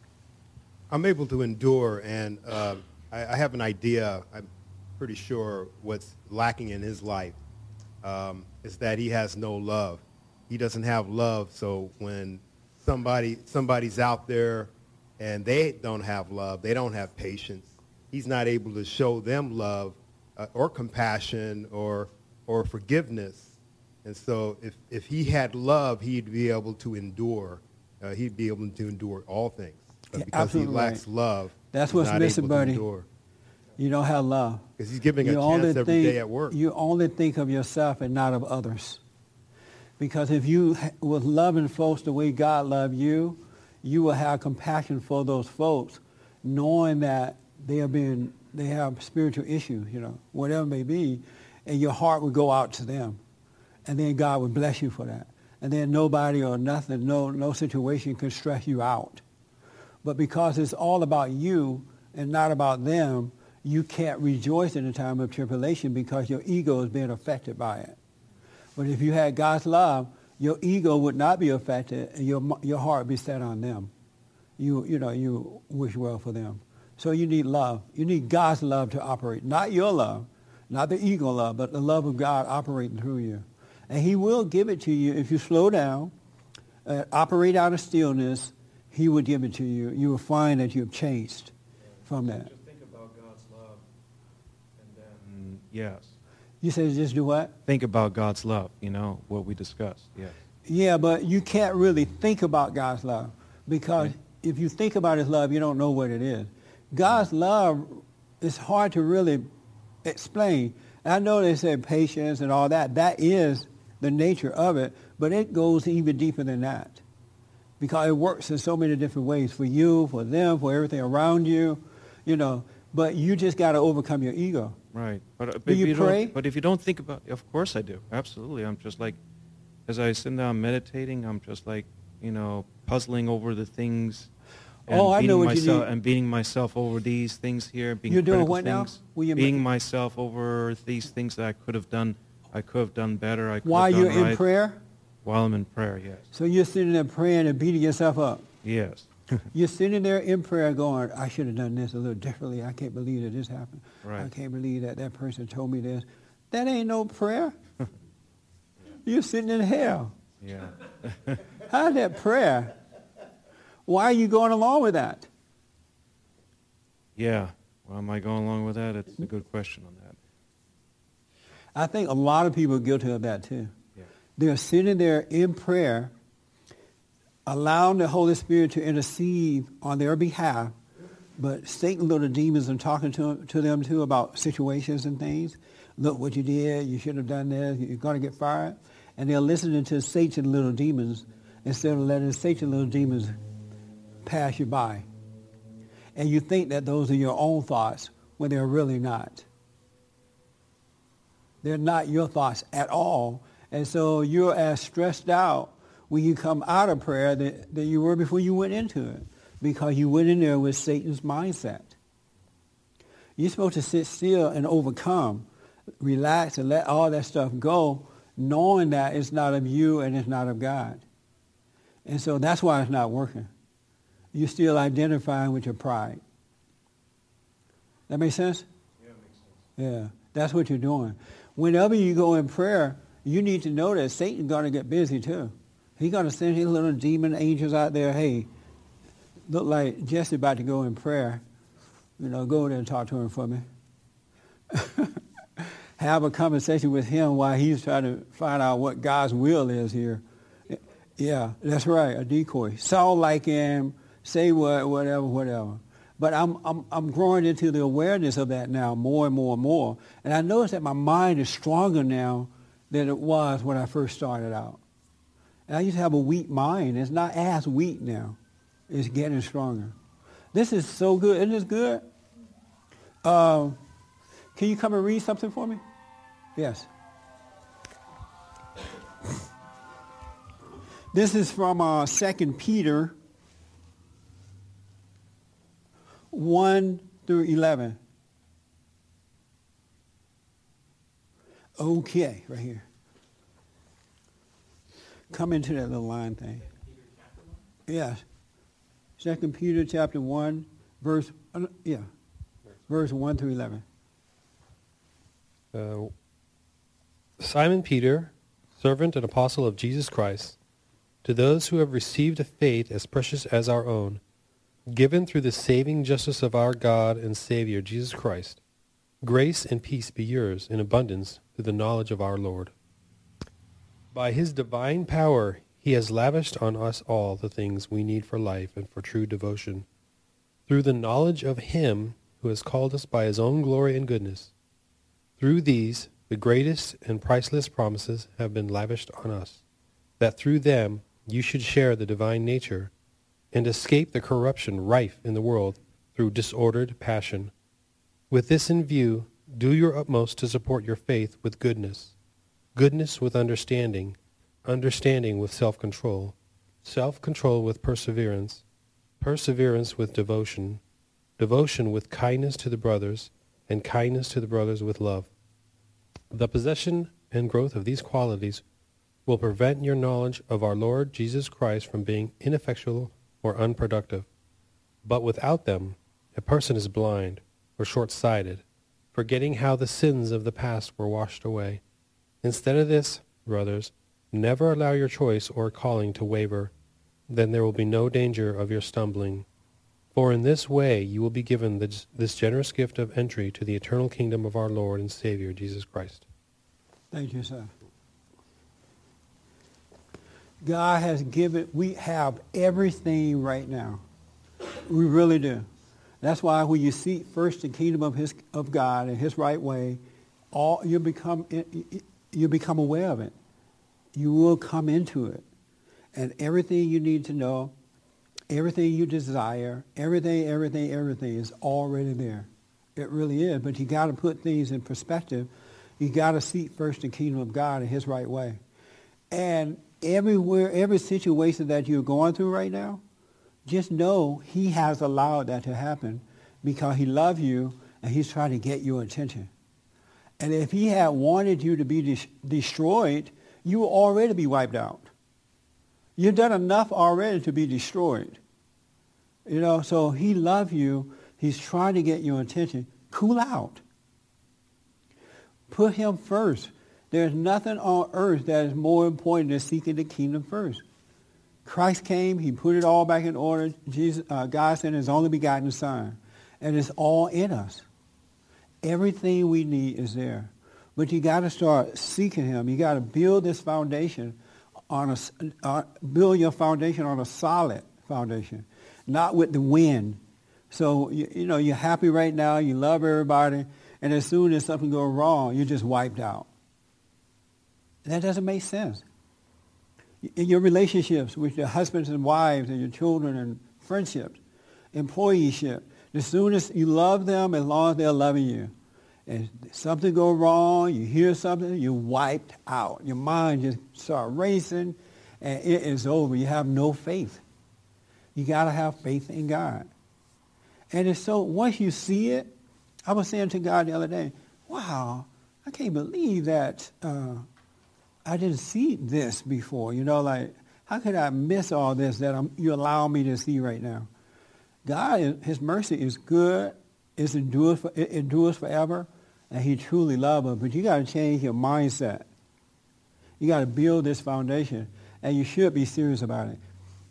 I'm able to endure, and uh, I, I have an idea. I'm pretty sure what's lacking in his life um, is that he has no love. He doesn't have love, so when somebody somebody's out there and they don't have love, they don't have patience. He's not able to show them love uh, or compassion or or forgiveness. And so, if if he had love, he'd be able to endure. Uh, he'd be able to endure all things. But because he absolutely lacks right. love, That's what's missing, buddy. You don't have love. Because he's giving a You chance only every think, day at work. You only think of yourself and not of others. Because if you was loving folks the way God loved you, you will have compassion for those folks, knowing that they are being they have spiritual issues, you know, whatever it may be, and your heart would go out to them, and then God would bless you for that, and then nobody or nothing, no no situation can stress you out. But because it's all about you and not about them, you can't rejoice in the time of tribulation because your ego is being affected by it. But if you had God's love, your ego would not be affected and your, your heart be set on them. you you know you wish well for them. So you need love. You need God's love to operate, not your love, not the ego love, but the love of God operating through you. And He will give it to you if you slow down, uh, operate out of stillness. He will give it to you. You will find that you have changed from that. Just think about God's love, and then mm, yes, You said just do what? think about God's love. You know what we discussed. Yes. Yeah, but you can't really think about God's love because if you think about his love, you don't know what it is. God's love is hard to really explain. I know they say patience and all that. That is the nature of it, but it goes even deeper than that because it works in so many different ways for you, for them, for everything around you, you know. But you just got to overcome your ego. Right. But, uh, Do you don't- pray? But if you don't think about, of course I do. Absolutely. I'm just like, as I sit down meditating, I'm just like, you know, puzzling over the things. And Oh, I know what you myself, need. And beating myself over these things here. Being You're doing what now? things, Will you beating myself over these things that I could have done. I could have done better. I could While have you're done in prayer, While I'm in prayer, yes. so you're sitting there praying and beating yourself up. Yes. You're sitting there in prayer going, I should have done this a little differently. I can't believe that this happened. Right. I can't believe that that person told me this. That ain't no prayer. You're sitting in hell. Yeah. How's that prayer? Why are you going along with that? Yeah. Well, am I going along with that? It's a good question on that. I think a lot of people are guilty of that too. Yeah. They're sitting there in prayer, allowing the Holy Spirit to intercede on their behalf, but Satan little demons are talking to, to them too about situations and things. Look what you did. You should have done this. You're going to get fired. And they're listening to Satan little demons instead of letting Satan little demons pass you by. And you think that those are your own thoughts when they're really not. They're not your thoughts at all. And so you're as stressed out when you come out of prayer that, that you were before you went into it because you went in there with Satan's mindset. You're supposed to sit still and overcome, relax and let all that stuff go, knowing that it's not of you and it's not of God. And so that's why it's not working. You're still identifying with your pride. That make sense? Yeah, that's what you're doing. Whenever you go in prayer, you need to know that Satan's going to get busy too. He's going to send his little demon angels out there. Hey, look like Jesse about to go in prayer. You know, go there and talk to him for me. Have a conversation with him while he's trying to find out what God's will is here. Yeah, that's right, a decoy. Sound like him, say what, whatever, whatever. But I'm, I'm, I'm growing into the awareness of that now more and more and more. And I notice that my mind is stronger now than it was when I first started out. And I used to have a weak mind. It's not as weak now. It's getting stronger. This is so good. Isn't this good? Uh, can you come and read something for me? Yes. This is from uh, 2 Peter 1 through 11. Okay, right here. Come into that little line thing. Yes. Second Peter chapter 1, verse, uh, yeah, verse 1 through 11. Uh, Simon Peter, servant and apostle of Jesus Christ, to those who have received a faith as precious as our own, given through the saving justice of our God and Savior Jesus Christ, grace and peace be yours in abundance through the knowledge of our Lord. By his divine power, he has lavished on us all the things we need for life and for true devotion, through the knowledge of him who has called us by his own glory and goodness. Through these, the greatest and priceless promises have been lavished on us, that through them you should share the divine nature and escape the corruption rife in the world through disordered passion. With this in view, do your utmost to support your faith with goodness, goodness with understanding, understanding with self-control, self-control with perseverance, perseverance with devotion, devotion with kindness to the brothers, and kindness to the brothers with love. The possession and growth of these qualities will prevent your knowledge of our Lord Jesus Christ from being ineffectual or unproductive. But without them, a person is blind or short-sighted, forgetting how the sins of the past were washed away. Instead of this, brothers, never allow your choice or calling to waver. Then there will be no danger of your stumbling. For in this way you will be given this generous gift of entry to the eternal kingdom of our Lord and Savior, Jesus Christ. Thank you, sir. God has given, we have everything right now. We really do. That's why when you seek first the kingdom of his of God and his right way, all you become you become aware of it. You will come into it. And everything you need to know, everything you desire, everything, everything, everything is already there. It really is. But you got to put things in perspective. You got to seek first the kingdom of God in his right way. And everywhere, every situation that you're going through right now, just know he has allowed that to happen because he loves you and he's trying to get your attention. And if he had wanted you to be de- destroyed, you will already be wiped out. You've done enough already to be destroyed. You know, so he loves you. He's trying to get your attention. Cool out. Put him first. There's nothing on earth that is more important than seeking the kingdom first. Christ came. He put it all back in order. Jesus, uh, God sent his only begotten Son. And it's all in us. Everything we need is there. But you got to start seeking him. You got to build this foundation on a, uh, build your foundation on a solid foundation, not with the wind. So, you, you know, you're happy right now, you love everybody, and as soon as something goes wrong, you're just wiped out. That doesn't make sense. In your relationships with your husbands and wives and your children and friendships, employeeship, as soon as you love them, as long as they're loving you, and something go wrong, you hear something, you're wiped out. Your mind just start racing, and it is over. You have no faith. You got to have faith in God. And it's so, once you see it, I was saying to God the other day, wow, I can't believe that uh, I didn't see this before. You know, like, how could I miss all this that I'm, you allow me to see right now? God, His mercy is good. It's for, it endures forever and he truly loves us. But you got to change your mindset. You got to build this foundation, and you should be serious about it.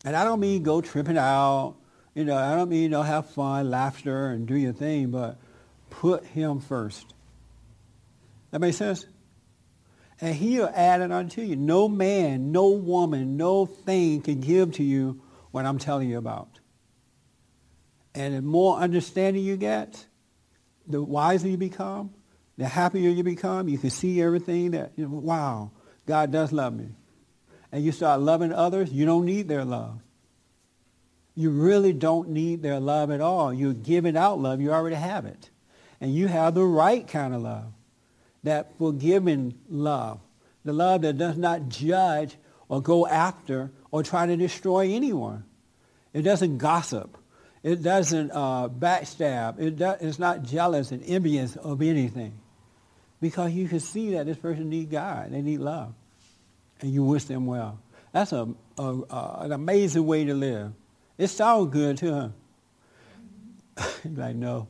And I don't mean go tripping out. You know, I don't mean you know have fun, laughter, and do your thing, but put him first. That makes sense. And he'll add it unto you. No man, no woman, no thing can give to you what I'm telling you about. And the more understanding you get, the wiser you become, the happier you become, you can see everything that, you know, wow, God does love me. And you start loving others, you don't need their love. You really don't need their love at all. You're giving out love, you already have it. And you have the right kind of love, that forgiving love, the love that does not judge or go after or try to destroy anyone. It doesn't gossip. It doesn't uh, backstab. It do, it's not jealous and envious of anything. Because you can see that this person needs God. They need love. And you wish them well. That's a, a, a an amazing way to live. It sounds good too, huh? like, no.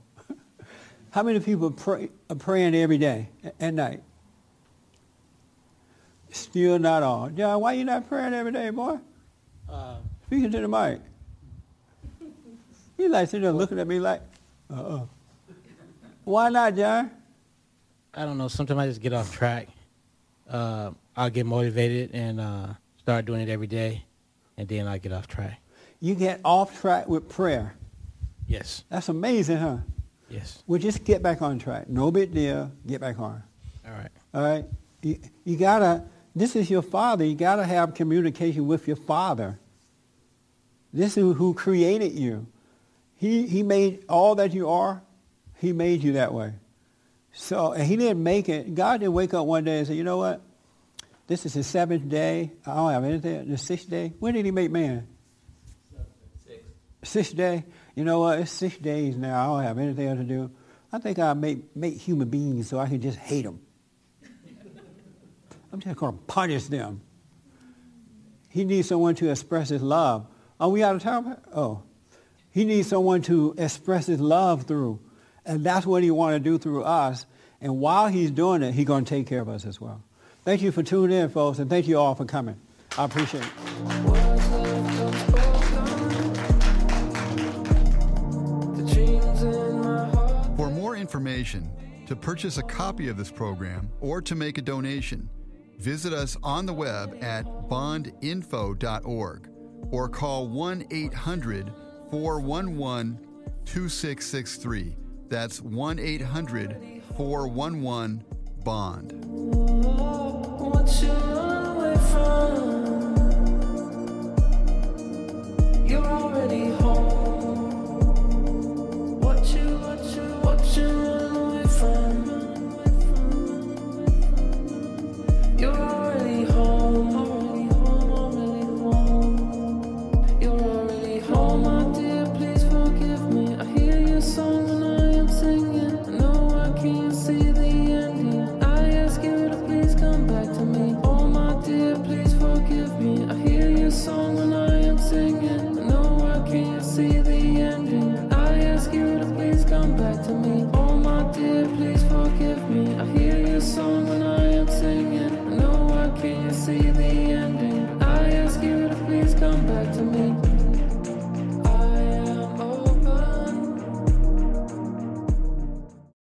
How many people pray, are praying every day at night? Still not all. John, why you not praying every day, boy? Uh, Speaking to the mic. He like sitting there looking at me like, uh-uh. Why not, John? I don't know. Sometimes I just get off track. Uh, I'll get motivated and uh, start doing it every day, and then I get off track. You get off track with prayer. Yes. That's amazing, huh? Yes. Well, just get back on track. No big deal. Get back on. All right. All right. You, you gotta. This is your father. You gotta have communication with your father. This is who created you. He, he made all that you are, he made you that way. So, and he didn't make it, God didn't wake up one day and say, you know what? This is the seventh day. I don't have anything. The sixth day. When did he make man? Sixth. Sixth day. You know what? It's six days now. I don't have anything else to do. I think I'll make, make human beings so I can just hate them. I'm just going to punish them. He needs someone to express his love. Are we out of time? Oh. He needs someone to express his love through. And that's what he want to do through us. And while he's doing it, he's going to take care of us as well. Thank you for tuning in, folks, and thank you all for coming. I appreciate it. information, to purchase a copy of this program, or to make a donation, visit us on the web at bondinfo.org or call 1 800 411 2663. That's 1 800 411 BOND. you.